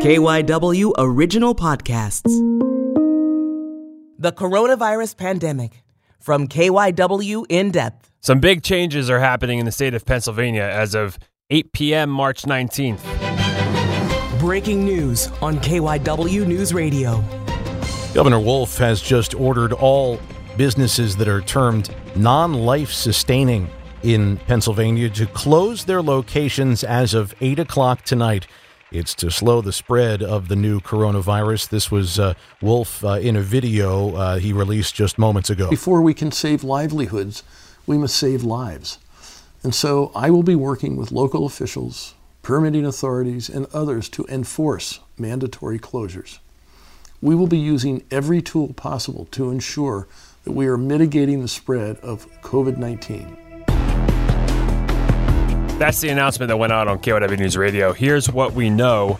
KYW Original Podcasts. The Coronavirus Pandemic from KYW In Depth. Some big changes are happening in the state of Pennsylvania as of 8 p.m. March 19th. Breaking news on KYW News Radio. Governor Wolf has just ordered all businesses that are termed non life sustaining in Pennsylvania to close their locations as of 8 o'clock tonight. It's to slow the spread of the new coronavirus. This was uh, Wolf uh, in a video uh, he released just moments ago. Before we can save livelihoods, we must save lives. And so I will be working with local officials, permitting authorities, and others to enforce mandatory closures. We will be using every tool possible to ensure that we are mitigating the spread of COVID 19. That's the announcement that went out on KYW News Radio. Here's what we know.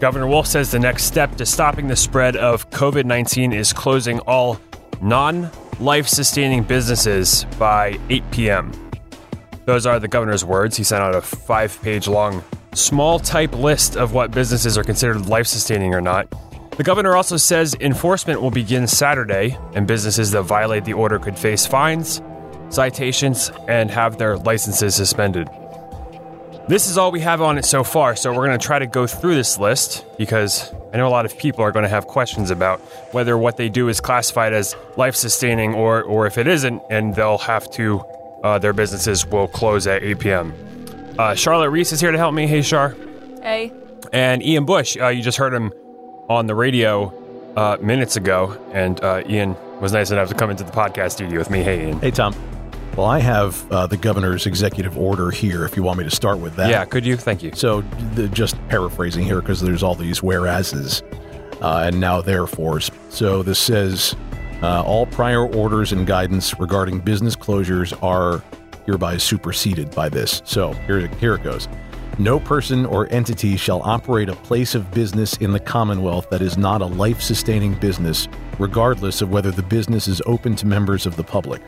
Governor Wolf says the next step to stopping the spread of COVID 19 is closing all non life sustaining businesses by 8 p.m. Those are the governor's words. He sent out a five page long, small type list of what businesses are considered life sustaining or not. The governor also says enforcement will begin Saturday, and businesses that violate the order could face fines, citations, and have their licenses suspended. This is all we have on it so far, so we're going to try to go through this list because I know a lot of people are going to have questions about whether what they do is classified as life sustaining or, or if it isn't, and they'll have to, uh, their businesses will close at 8 p.m. Uh, Charlotte Reese is here to help me. Hey, Char. Hey. And Ian Bush, uh, you just heard him on the radio uh, minutes ago, and uh, Ian was nice enough to come into the podcast studio with me. Hey, Ian. Hey, Tom. Well, I have uh, the governor's executive order here if you want me to start with that. Yeah, could you? Thank you. So, the, just paraphrasing here because there's all these whereases uh, and now therefores. So, this says uh, all prior orders and guidance regarding business closures are hereby superseded by this. So, here, here it goes. No person or entity shall operate a place of business in the Commonwealth that is not a life sustaining business, regardless of whether the business is open to members of the public.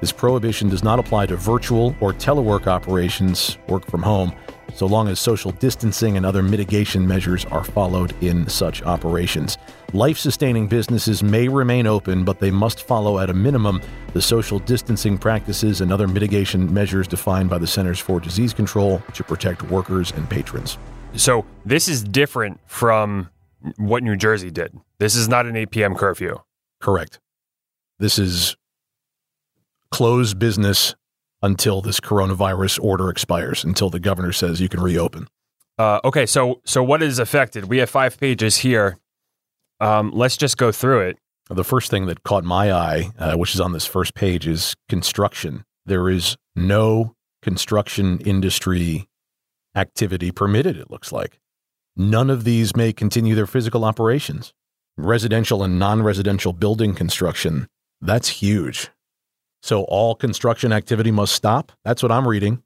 This prohibition does not apply to virtual or telework operations, work from home, so long as social distancing and other mitigation measures are followed in such operations. Life sustaining businesses may remain open, but they must follow at a minimum the social distancing practices and other mitigation measures defined by the Centers for Disease Control to protect workers and patrons. So, this is different from what New Jersey did. This is not an 8 p.m. curfew. Correct. This is close business until this coronavirus order expires, until the governor says you can reopen. Uh, okay, so so what is affected? We have five pages here. Um, let's just go through it. The first thing that caught my eye, uh, which is on this first page, is construction. There is no construction industry activity permitted, it looks like. None of these may continue their physical operations. Residential and non residential building construction, that's huge. So all construction activity must stop. That's what I'm reading.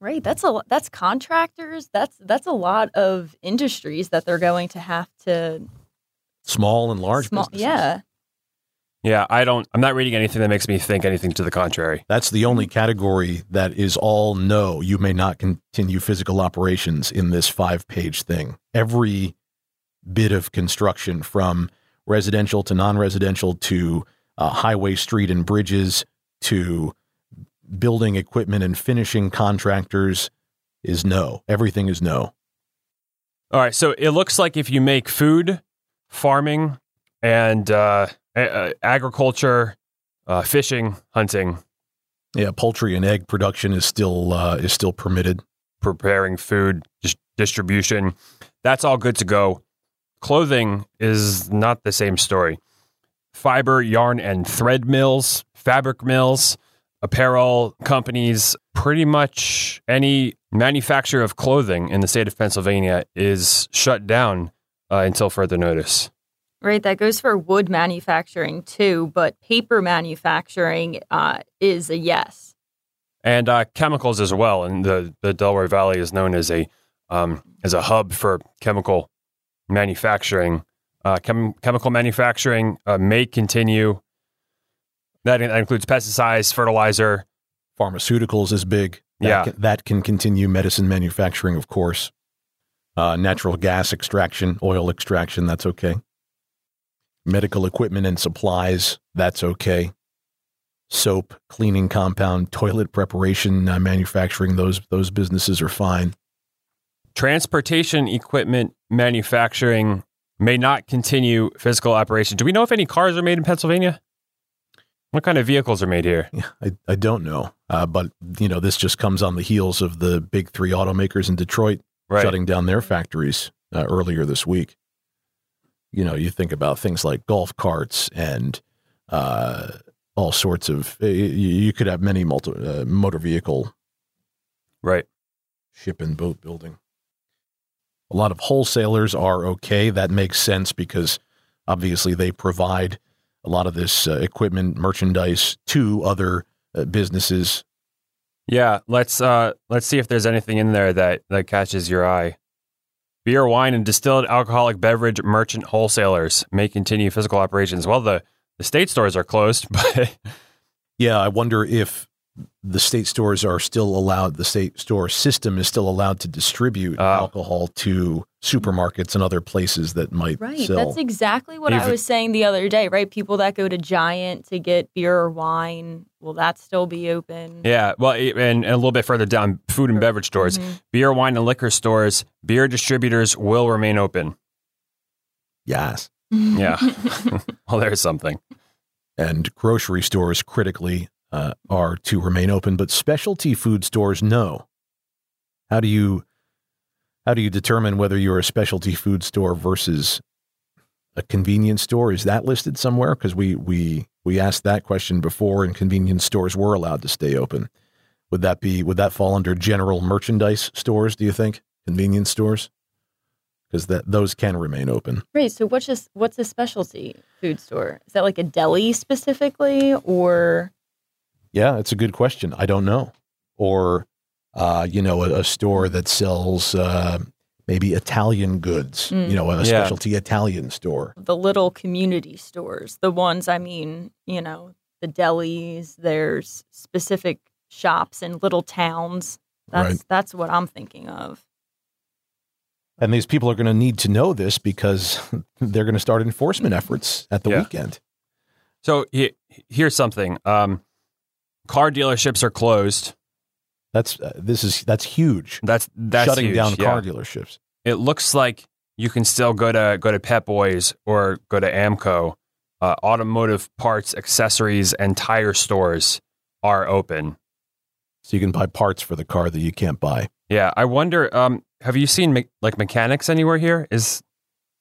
Right. That's a that's contractors. That's that's a lot of industries that they're going to have to small and large small, businesses. Yeah. Yeah, I don't I'm not reading anything that makes me think anything to the contrary. That's the only category that is all no, you may not continue physical operations in this 5-page thing. Every bit of construction from residential to non-residential to uh, highway, street and bridges to building equipment and finishing contractors is no. Everything is no. All right. So it looks like if you make food, farming, and uh, a- agriculture, uh, fishing, hunting, yeah, poultry and egg production is still uh, is still permitted. Preparing food, dis- distribution, that's all good to go. Clothing is not the same story. Fiber, yarn, and thread mills, fabric mills, apparel companies, pretty much any manufacturer of clothing in the state of Pennsylvania is shut down uh, until further notice. Right, that goes for wood manufacturing too, but paper manufacturing uh, is a yes. And uh, chemicals as well. And the, the Delaware Valley is known as a um, as a hub for chemical manufacturing. Uh, chem- chemical manufacturing uh, may continue. That, that includes pesticides, fertilizer, pharmaceuticals is big. That yeah, can, that can continue. Medicine manufacturing, of course. Uh, natural gas extraction, oil extraction, that's okay. Medical equipment and supplies, that's okay. Soap, cleaning compound, toilet preparation, uh, manufacturing, those those businesses are fine. Transportation equipment manufacturing may not continue physical operation. Do we know if any cars are made in Pennsylvania? What kind of vehicles are made here? I, I don't know, uh, but you know this just comes on the heels of the big three automakers in Detroit Right. shutting down their factories uh, earlier this week. You know, you think about things like golf carts and uh, all sorts of. You, you could have many multi, uh, motor vehicle Right. ship and boat building. A lot of wholesalers are okay. That makes sense because obviously they provide a lot of this uh, equipment, merchandise to other uh, businesses. Yeah, let's uh let's see if there's anything in there that that catches your eye. Beer, wine, and distilled alcoholic beverage merchant wholesalers may continue physical operations. Well, the the state stores are closed, but Yeah, I wonder if the state stores are still allowed, the state store system is still allowed to distribute Ah. alcohol to supermarkets and other places that might Right. sell. That's exactly what I was saying the other day, right? People that go to Giant to get beer or wine, will that still be open? yeah, well, and, and a little bit further down, food and beverage stores, Mhm. beer, wine, and liquor stores, beer distributors will remain open. yes. Yeah, well, there's something. and grocery stores critically uh, are to remain open, but specialty food stores no. How do you how do you determine whether you're a specialty food store versus a convenience store? Is that listed somewhere? Because we we we asked that question before, and convenience stores were allowed to stay open. Would that be would that fall under general merchandise stores? Do you think convenience stores? Because that those can remain open. Right. So what's just what's a specialty food store? Is that like a deli specifically or Yeah, it's a good question. I don't know. Or, uh, you know, a, a store that sells uh, maybe Italian goods, Mm. you know, a Yeah. specialty Italian store. the little community stores? The ones I mean, you know, the delis, there's specific shops in little towns. That's Right. that's what I'm thinking of. And these people are going to need to know this because they're going to start enforcement efforts at the Yeah. weekend. So he, here's something. Um, car dealerships are closed. That's uh, this is that's huge. That's that's Shutting huge, down yeah. car dealerships. it looks like you can still go to go to Pep Boys or go to AAMCO. Uh, automotive parts, accessories, and tire stores are open. So you can buy parts for the car that you can't buy. Yeah, I wonder. Um, have you seen me- like mechanics anywhere here? Is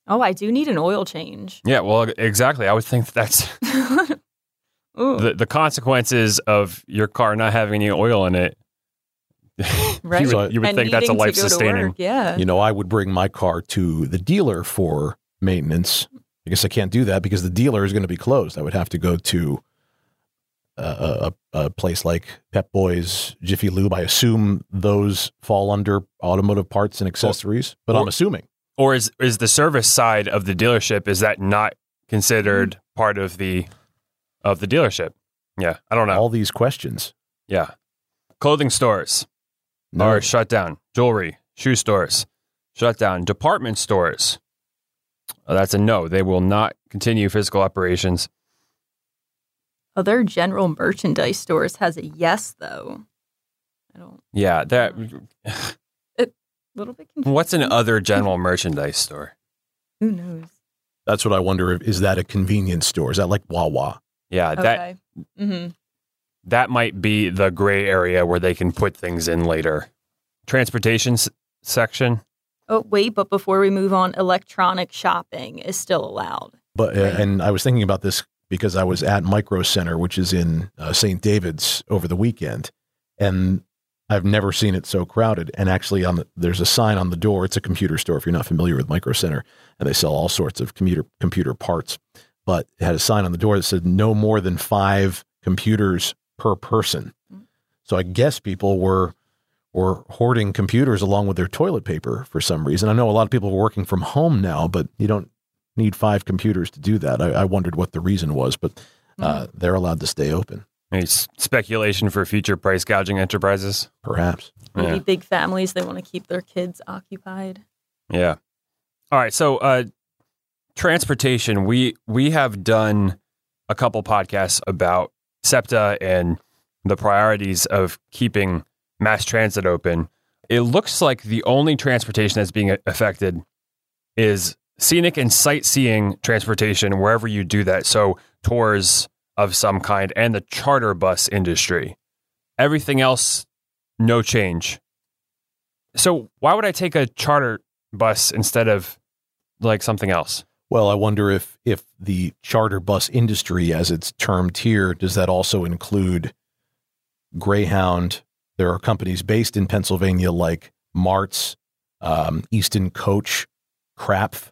Oh, I do need an oil change. yeah, well, exactly. I would think that's Ooh, the the consequences of your car not having any oil in it. right. you would, you would think that's a life sustaining. Yeah. You know, I would bring my car to the dealer for maintenance. I guess I can't do that because the dealer is going to be closed. I would have to go to a, a, a place like Pep Boys, Jiffy Lube. I assume those fall under automotive parts and accessories, but or- I'm assuming. Or is is the service side of the dealership is that not considered part of the of the dealership? Yeah, I don't know. All these questions. Yeah. Clothing stores No. are shut down. Jewelry, shoe stores, shut down. Department stores. uh, that's a no. They will not continue physical operations. Other general merchandise stores has a yes though. I don't. Yeah, that. A little bit confused. What's an other general merchandise store? Who knows? That's what I wonder. Is that a convenience store? Is that like Wawa? Yeah, that Okay. hmm that might be the gray area where they can put things in later. Transportation s- section. Oh wait, but before we move on, electronic shopping is still allowed. But uh, and I was thinking about this because I was at Micro Center, which is in uh, St. David's over the weekend, and I've never seen it so crowded. And actually, on the, there's a sign on the door. It's a computer store. If you're not familiar with Micro Center, and they sell all sorts of computer computer parts, but it had a sign on the door that said no more than five computers per person. So I guess people were were hoarding computers along with their toilet paper for some reason. I know a lot of people are working from home now, but you don't need five computers to do that. I, I wondered what the reason was, but uh, they're allowed to stay open, Any speculation for future price gouging enterprises? perhaps. Maybe Yeah. big families they want to keep their kids occupied. Yeah. All right. So, uh, transportation. We we have done a couple podcasts about SEPTA and the priorities of keeping mass transit open. It looks like the only transportation that's being affected is scenic and sightseeing transportation wherever you do that. So tours of some kind and the charter bus industry. Everything else, no change. So why would I take a charter bus instead of like something else? Well, I wonder if if the charter bus industry, as it's termed here, does that also include Greyhound? There are companies based in Pennsylvania like Martz, um, Easton Coach, Krapf,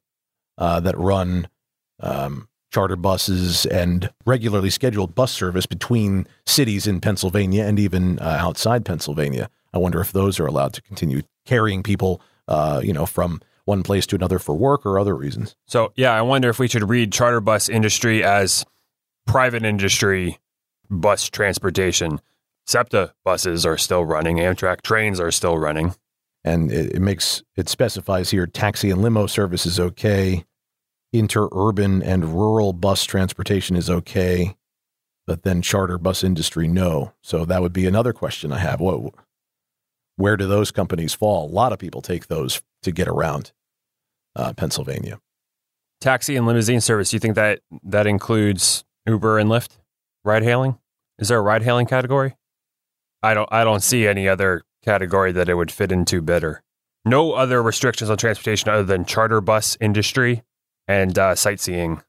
uh, that run um, charter buses and regularly scheduled bus service between cities in Pennsylvania and even uh, outside Pennsylvania. I wonder if those are allowed to continue carrying people, uh, you know, from one place to another for work or other reasons. So, yeah, I wonder if we should read charter bus industry as private industry bus transportation. SEPTA buses are still running, Amtrak trains are still running. And it, it makes it specifies here taxi and limo service is okay, interurban and rural bus transportation is okay, but then charter bus industry no. So that would be another question I have. What where do those companies fall? A lot of people take those to get around uh, Pennsylvania. Taxi and limousine service. You think that that includes Uber and Lyft, ride hailing? Is there a ride hailing category? I don't. I don't see any other category that it would fit into better. No other restrictions on transportation other than charter bus industry and uh, sightseeing.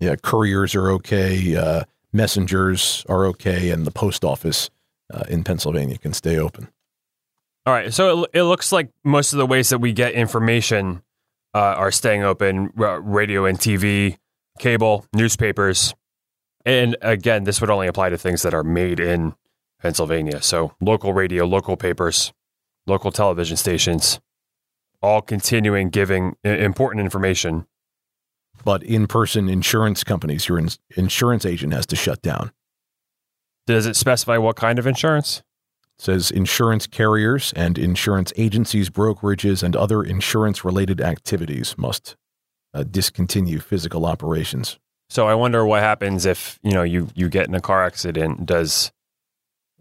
Yeah, couriers are okay. Uh, messengers are okay, and the post office uh, in Pennsylvania can stay open. All right. So it, it looks like most of the ways that we get information uh, are staying open radio and TV, cable, newspapers. And again, this would only apply to things that are made in Pennsylvania. So local radio, local papers, local television stations, all continuing giving important information. But in person insurance companies, your insurance agent has to shut down. Does it specify what kind of insurance? Says insurance carriers and insurance agencies, brokerages, and other insurance related activities must uh, discontinue physical operations. So I wonder what happens if you know you you get in a car accident. Does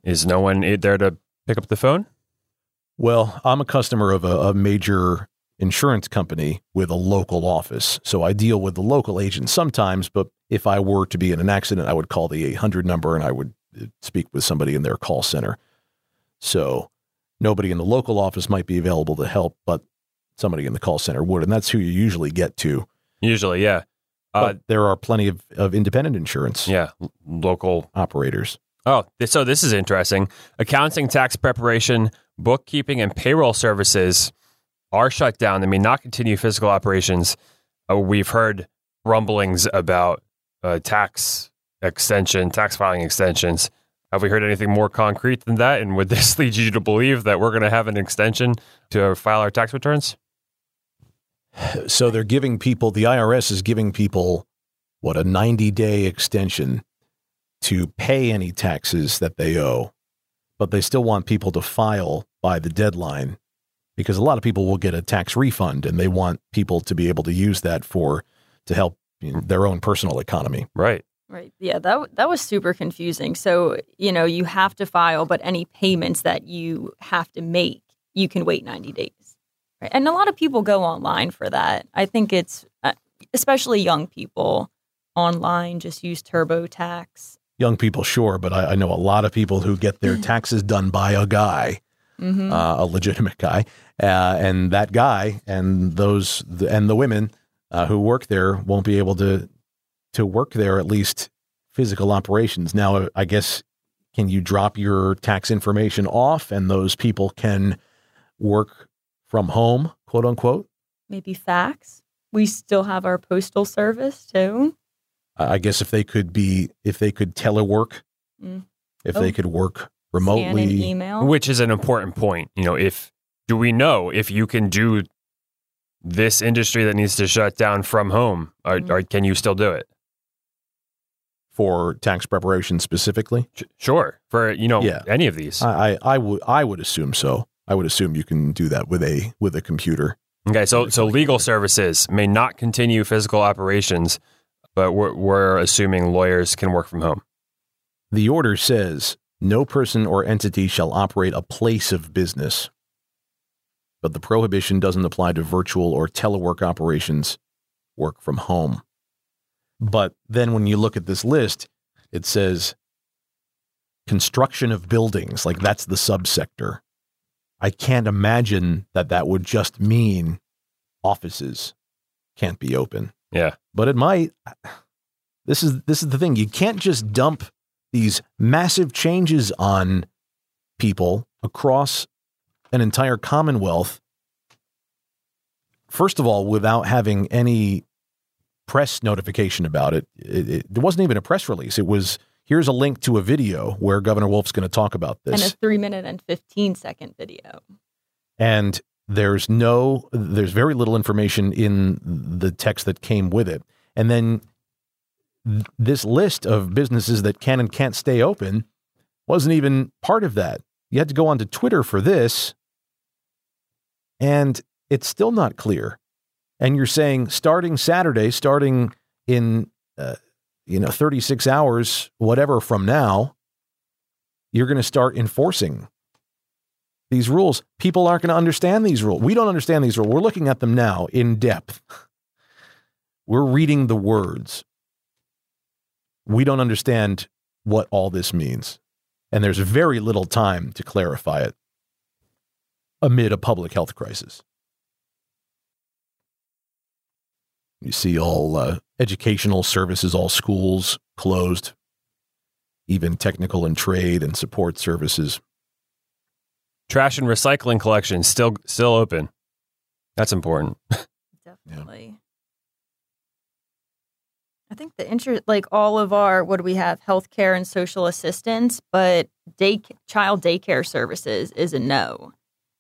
is no one there to pick up the phone? Well, I'm a customer of a, a major insurance company with a local office, so I deal with the local agent sometimes. But if I were to be in an accident, I would call the 800 number and I would uh, speak with somebody in their call center. So nobody in the local office might be available to help, but somebody in the call center would. And that's who you usually get to. Usually, yeah. Uh, but there are plenty of, of independent insurance. Yeah. Local operators. Oh, so this is interesting. Accounting, tax preparation, bookkeeping, and payroll services are shut down. They may not continue physical operations. Uh, we've heard rumblings about uh, tax extension, tax filing extensions. Have we heard anything more concrete than that? And would this lead you to believe that we're going to have an extension to file our tax returns? So they're giving people, the IRS is giving people, what, a 90 day extension to pay any taxes that they owe, but they still want people to file by the deadline because a lot of people will get a tax refund and they want people to be able to use that for to help their own personal economy. Right. Right. Yeah, that that was super confusing. So, you know, you have to file, but any payments that you have to make, you can wait 90 days. Right? And a lot of people go online for that. I think it's uh, especially young people online just use TurboTax. Young people, sure, but I, I know a lot of people who get their taxes done by a guy, mm-hmm. uh, a legitimate guy, uh, and that guy and those and the women uh, who work there won't be able to to work there at least physical operations. Now, I guess can you drop your tax information off and those people can work from home, quote unquote? Maybe fax. We still have our postal service too. I guess if they could be, if they could telework, mm. if oh. they could work remotely, email, which is an important point. You know, if do we know if you can do this industry that needs to shut down from home, or, mm. or can you still do it? For tax preparation specifically? Sure, for you know yeah. any of these. I, I, I would I would assume so. I would assume you can do that with a with a computer. Okay, so so legal services may not continue physical operations, but we're, we're assuming lawyers can work from home. The order says no person or entity shall operate a place of business. But the prohibition doesn't apply to virtual or telework operations, work from home. But then when you look at this list, it says construction of buildings, like that's the subsector. I can't imagine that that would just mean offices can't be open, Yeah. but it might. This is this is the thing. You can't just dump these massive changes on people across an entire commonwealth. First of all, without having any press notification about it, it, it, there wasn't even a press release. It was here's a link to a video where Governor Wolf's going to talk about this. And a three minute and 15 second video. and there's no, there's very little information in the text that came with it, and then th- this list of businesses that can and can't stay open wasn't even part of that. You had to go onto Twitter for this, and it's still not clear. And you're saying starting Saturday, starting in uh, you know 36 hours, whatever from now, you're going to start enforcing these rules. People aren't going to understand these rules. We don't understand these rules. We're looking at them now in depth. We're reading the words. We don't understand what all this means. And there's very little time to clarify it amid a public health crisis. You see all uh, educational services, all schools closed, even technical and trade and support services. Trash and recycling collection still still open. That's important. Definitely. I think the interest, like all of our, what do we have? Healthcare and social assistance, but day child daycare services is a no.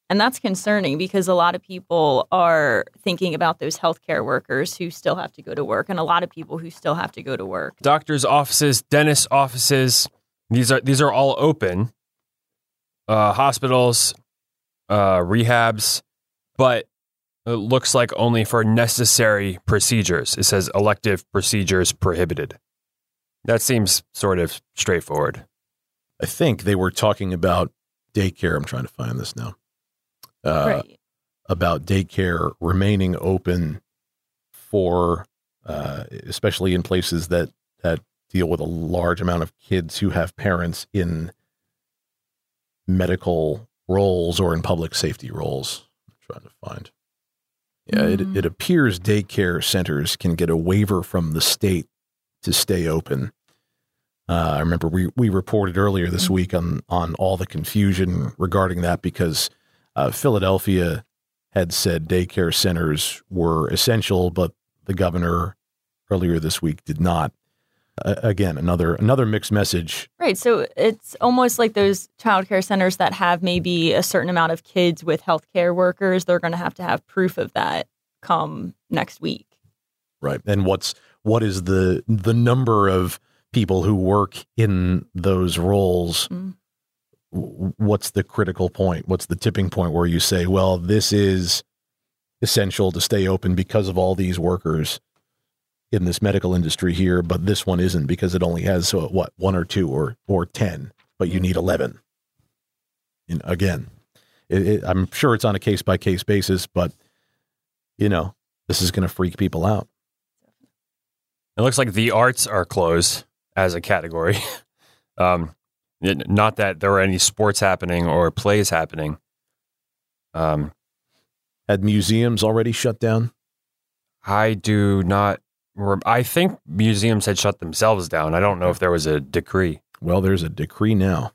And that's concerning because a lot of people are thinking about those healthcare workers who still have to go to work and a lot of people who still have to go to work. Doctors' offices, dentist offices, these are these are all open. Uh, hospitals, uh, rehabs, but it looks like only for necessary procedures. It says elective procedures prohibited. That seems sort of straightforward. I think they were talking about daycare. I'm trying to find this now. Uh, right. About daycare remaining open for, uh, especially in places that that deal with a large amount of kids who have parents in medical roles or in public safety roles. I'm trying to find. Yeah, Mm. it, it appears daycare centers can get a waiver from the state to stay open. Uh, I remember we, we reported earlier this week on, on all the confusion regarding that because uh, Philadelphia had said daycare centers were essential, but the governor earlier this week did not. Uh, again, another another mixed message. Right. So it's almost like those childcare centers that have maybe a certain amount of kids with healthcare workers. They're going to have to have proof of that come next week. Right. And what's what is the the number of people who work in those roles? Mm. What's the critical point? What's the tipping point where you say, well, this is essential to stay open because of all these workers in this medical industry here, but this one isn't because it only has uh, what one or two or or ten, but you need eleven. And again, it, it, I'm sure it's on a case by case basis, but you know this is going to freak people out. It looks like the arts are closed as a category. um, not that there were any sports happening or plays happening. Um, Had museums already shut down? I do not. I think museums had shut themselves down. I don't know if there was a decree. Well, there's a decree now.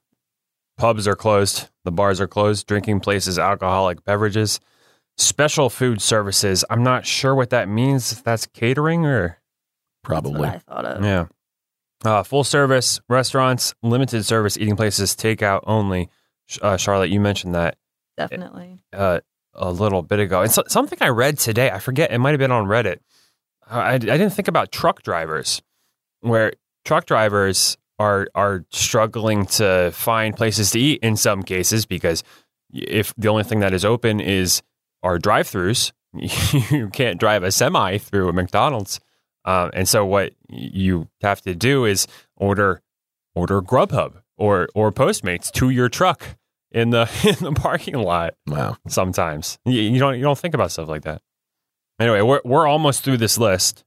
Pubs are closed. The bars are closed. Drinking places, alcoholic beverages, special food services. I'm not sure what that means. If that's catering or That's Probably. what I thought of. yeah. Uh, full service restaurants, limited service eating places, takeout only. Uh, Charlotte, you mentioned that Definitely. uh, a little bit ago. And so, something I read today, I forget, it might have been on Reddit. I, I didn't think about truck drivers, where truck drivers are are struggling to find places to eat in some cases because if the only thing that is open is our drive-throughs, you can't drive a semi through a McDonald's. Um, and so what you have to do is order order Grubhub or or Postmates to your truck in the in the parking lot. Wow. Sometimes you, you don't you don't think about stuff like that. Anyway, we're we're almost through this list.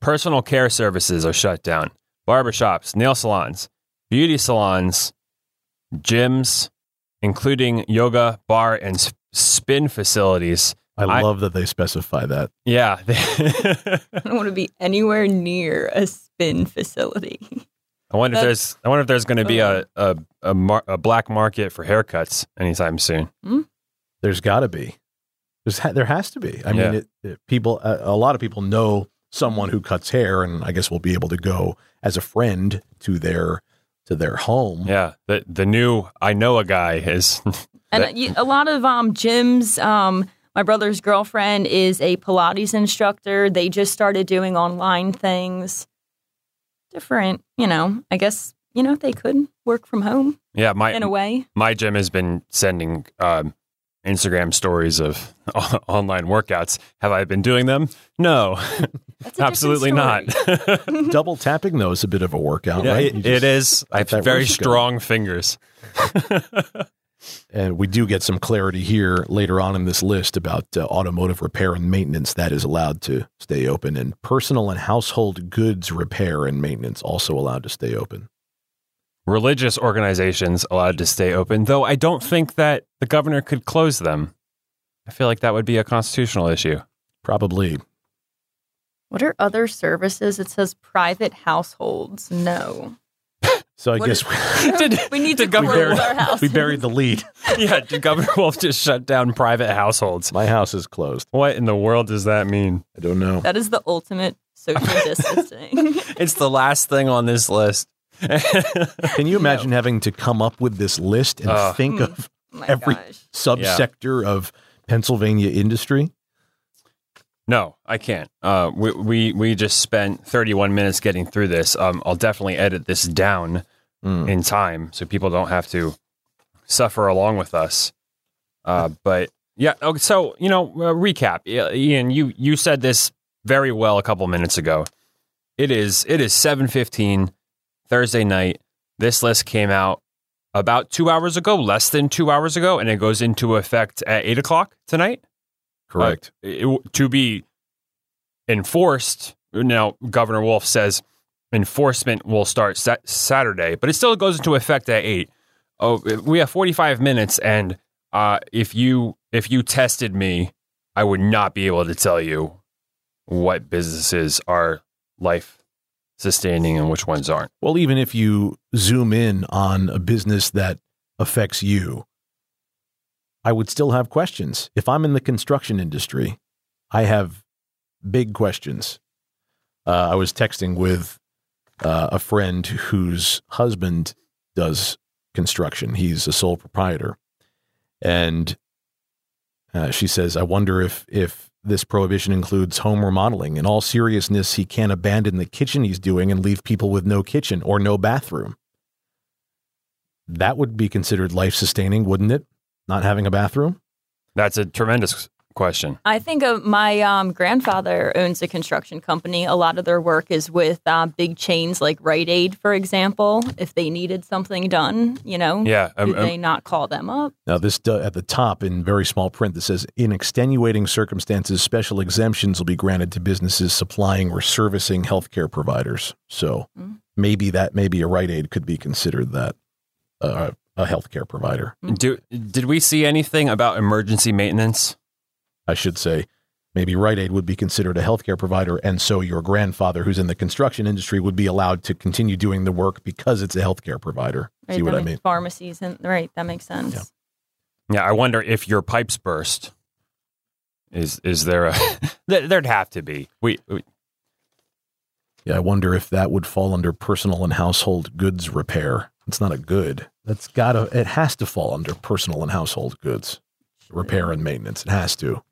Personal care services are shut down. Barbershops, nail salons, beauty salons, gyms, including yoga, bar, and spin facilities. I, I- love that they specify that. Yeah. I don't want to be anywhere near a spin facility. I wonder if there's I wonder if there's going to be a a a, mar- a black market for haircuts anytime soon. There's got to be. There's ha- there has to be. I Yeah. mean, it, it, people. A, a lot of people know someone who cuts hair, and I guess we'll be able to go as a friend to their to their home. Yeah. The the new I know a guy is And That- you- a lot of um, gyms. Um, my brother's girlfriend is a Pilates instructor. They just started doing online things. Different, you know. I guess you know they could work from home yeah my in a way. my gym has been sending um, Instagram stories of online workouts. Have I been doing them? No, That's absolutely not. Double tapping though is a bit of a workout, Yeah, right? it- You it just- is. I have very strong fingers. And we do get some clarity here later on in this list about uh, automotive repair and maintenance that is allowed to stay open, and personal and household goods repair and maintenance also allowed to stay open. Religious organizations allowed to stay open, though I don't think that the governor could close them. I feel like that would be a constitutional issue. Probably. What are other services? It says private households. No. So I What guess Did- We need to did governor- our house. we buried the lead. yeah, did Governor Wolf just shut down private households? My house is closed. What in the world does that mean? I don't know. That is the ultimate social distancing. It's the last thing on this list. Can you imagine having to come up with this list and Uh. think of Every- gosh. subsector of Pennsylvania industry? No, I can't. Uh, we, we we just spent 31 minutes getting through this. Um, I'll definitely edit this down Mm. in time so people don't have to suffer along with us. Uh, but yeah, okay, so you know, uh, recap. Ian, you you said this very well a couple minutes ago. It is it is 7:15 Thursday night. This list came out about two hours ago, less than two hours ago, and it goes into effect at eight o'clock tonight. Correct. Uh, it- to be enforced. Now, Governor Wolf says enforcement will start sa- Saturday, but it still goes into effect at eight. Oh, we have forty five minutes, and uh, if you if you tested me, I would not be able to tell you what businesses are life sustaining and which ones aren't. Well, even if you zoom in on a business that affects you, I would still have questions. If I'm in the construction industry, I have big questions. Uh, I was texting with uh, a friend whose husband does construction. He's a sole proprietor, and uh, she says, "I wonder if if this prohibition includes home remodeling. In all seriousness, he can't abandon the kitchen he's doing and leave people with no kitchen or no bathroom. That would be considered life sustaining, wouldn't it? Not having a bathroom? That's a tremendous question. I think of my um, grandfather owns a construction company. A lot of their work is with uh, big chains like Rite Aid, for example. If they needed something done, you know, Yeah, um, did um, they not call them up? Now, this do- at the top in very small print that says, in extenuating circumstances, special exemptions will be granted to businesses supplying or servicing healthcare providers. So Mm. maybe that, maybe a Rite Aid could be considered that uh, a healthcare provider. Do did we see anything about emergency maintenance? I should say, maybe Rite Aid would be considered a healthcare provider, and so your grandfather, who's in the construction industry, would be allowed to continue doing the work because it's a healthcare provider. Right, See what I mean? Pharmacies and right, that makes sense. Yeah. Yeah, I wonder if your pipes burst. Is is there a? there- There'd have to be. We, we Yeah, I wonder if that would fall under personal and household goods repair. It's not a good. That's gotta. It has to fall under personal and household goods repair and maintenance. It has to.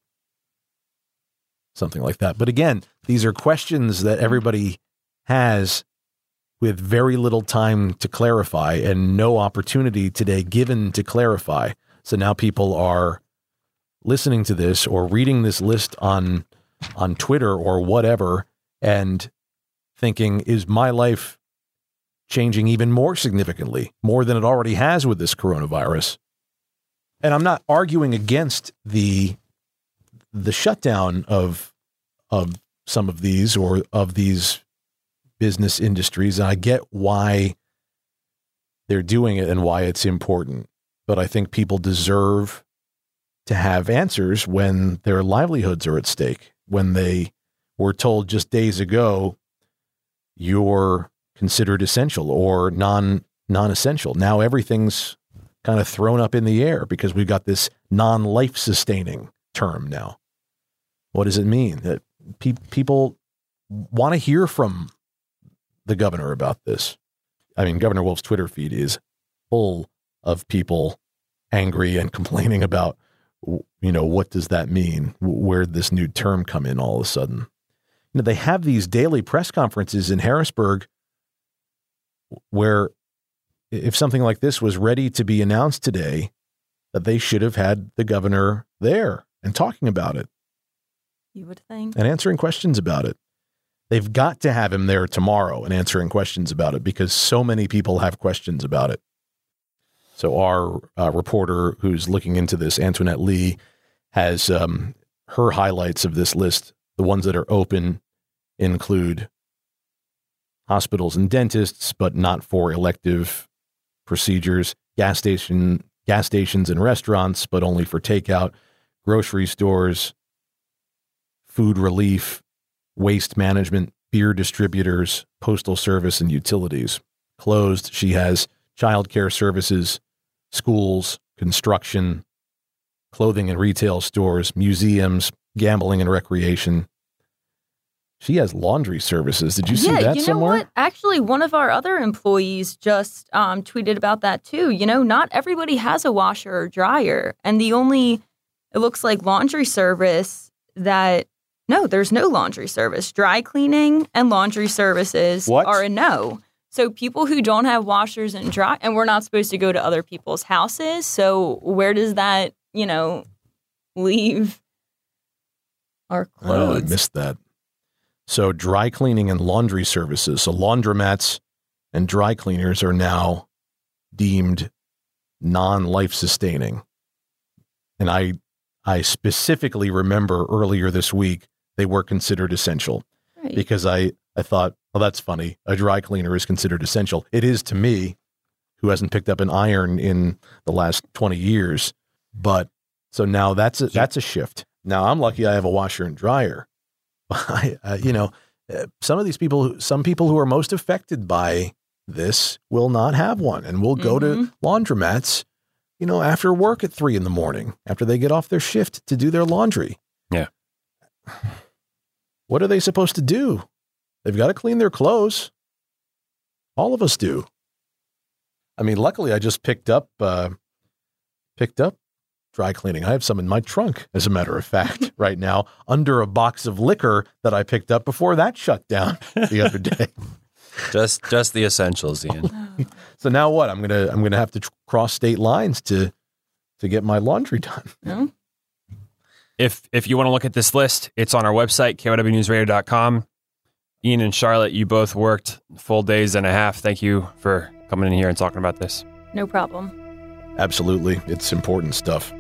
Something like that. But again, these are questions that everybody has with very little time to clarify and no opportunity today given to clarify. So now people are listening to this or reading this list on on Twitter or whatever and thinking, is my life changing even more significantly, more than it already has with this coronavirus? And I'm not arguing against the the shutdown of of some of these or of these business industries. And I get why they're doing it and why it's important. But I think people deserve to have answers when their livelihoods are at stake, when they were told just days ago, you're considered essential or non non essential. Now everything's kind of thrown up in the air because we've got this non life sustaining term now. What does it mean? That pe- people want to hear from the governor about this. I mean, Governor Wolf's Twitter feed is full of people angry and complaining about, you know, what does that mean? Where did this new term come in all of a sudden? You know, they have these daily press conferences in Harrisburg where if something like this was ready to be announced today, that they should have had the governor there and talking about it. You would think. And answering questions about it. They've got to have him there tomorrow and answering questions about it because so many people have questions about it. So, our uh, reporter who's looking into this, Antoinette Lee, has um, her highlights of this list. The ones that are open include hospitals and dentists, but not for elective procedures, gas station, gas stations and restaurants, but only for takeout, grocery stores, food relief, waste management, beer distributors, postal service, and utilities. Closed, she has childcare services, schools, construction, clothing and retail stores, museums, gambling and recreation. She has laundry services. Did you see yeah, that you know somewhere? what? Actually, one of our other employees just um, tweeted about that too. You know, not everybody has a washer or dryer, and the only it looks like laundry service that no, there's no laundry service. Dry cleaning and laundry services What? are a no. So people who don't have washers and dry, and we're not supposed to go to other people's houses. So where does that, you know, leave our Oh, I missed that. So, dry cleaning and laundry services. So, laundromats and dry cleaners are now deemed non life sustaining. And I, I specifically remember earlier this week they were considered essential Right. because I, I thought, well, that's funny. A dry cleaner is considered essential. It is to me, who hasn't picked up an iron in the last 20 years. But so now that's a, that's a shift. Now I'm lucky I have a washer and dryer. I, uh, you know, uh, some of these people, some people who are most affected by this will not have one and will go to Mhm. laundromats, you know, after work at three in the morning, after they get off their shift to do their laundry. Yeah. What are they supposed to do? They've got to clean their clothes. All of us do. I mean, luckily I just picked up, uh, picked up dry cleaning. I have some in my trunk, as a matter of fact, right now, under a box of liquor that I picked up before that shut down the other day. Just just the essentials, Ian. So now what? I'm gonna I'm gonna have to tr- cross state lines to to get my laundry done. No? If if you want to look at this list, it's on our website, kywnewsradio.com. Ian and Charlotte, you both worked full days and a half. Thank you for coming in here and talking about this. No problem. Absolutely, it's important stuff.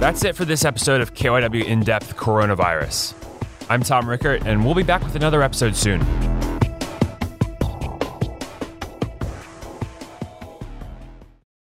That's it for this episode of KYW In Depth Coronavirus. I'm Tom Rickert, and we'll be back with another episode soon.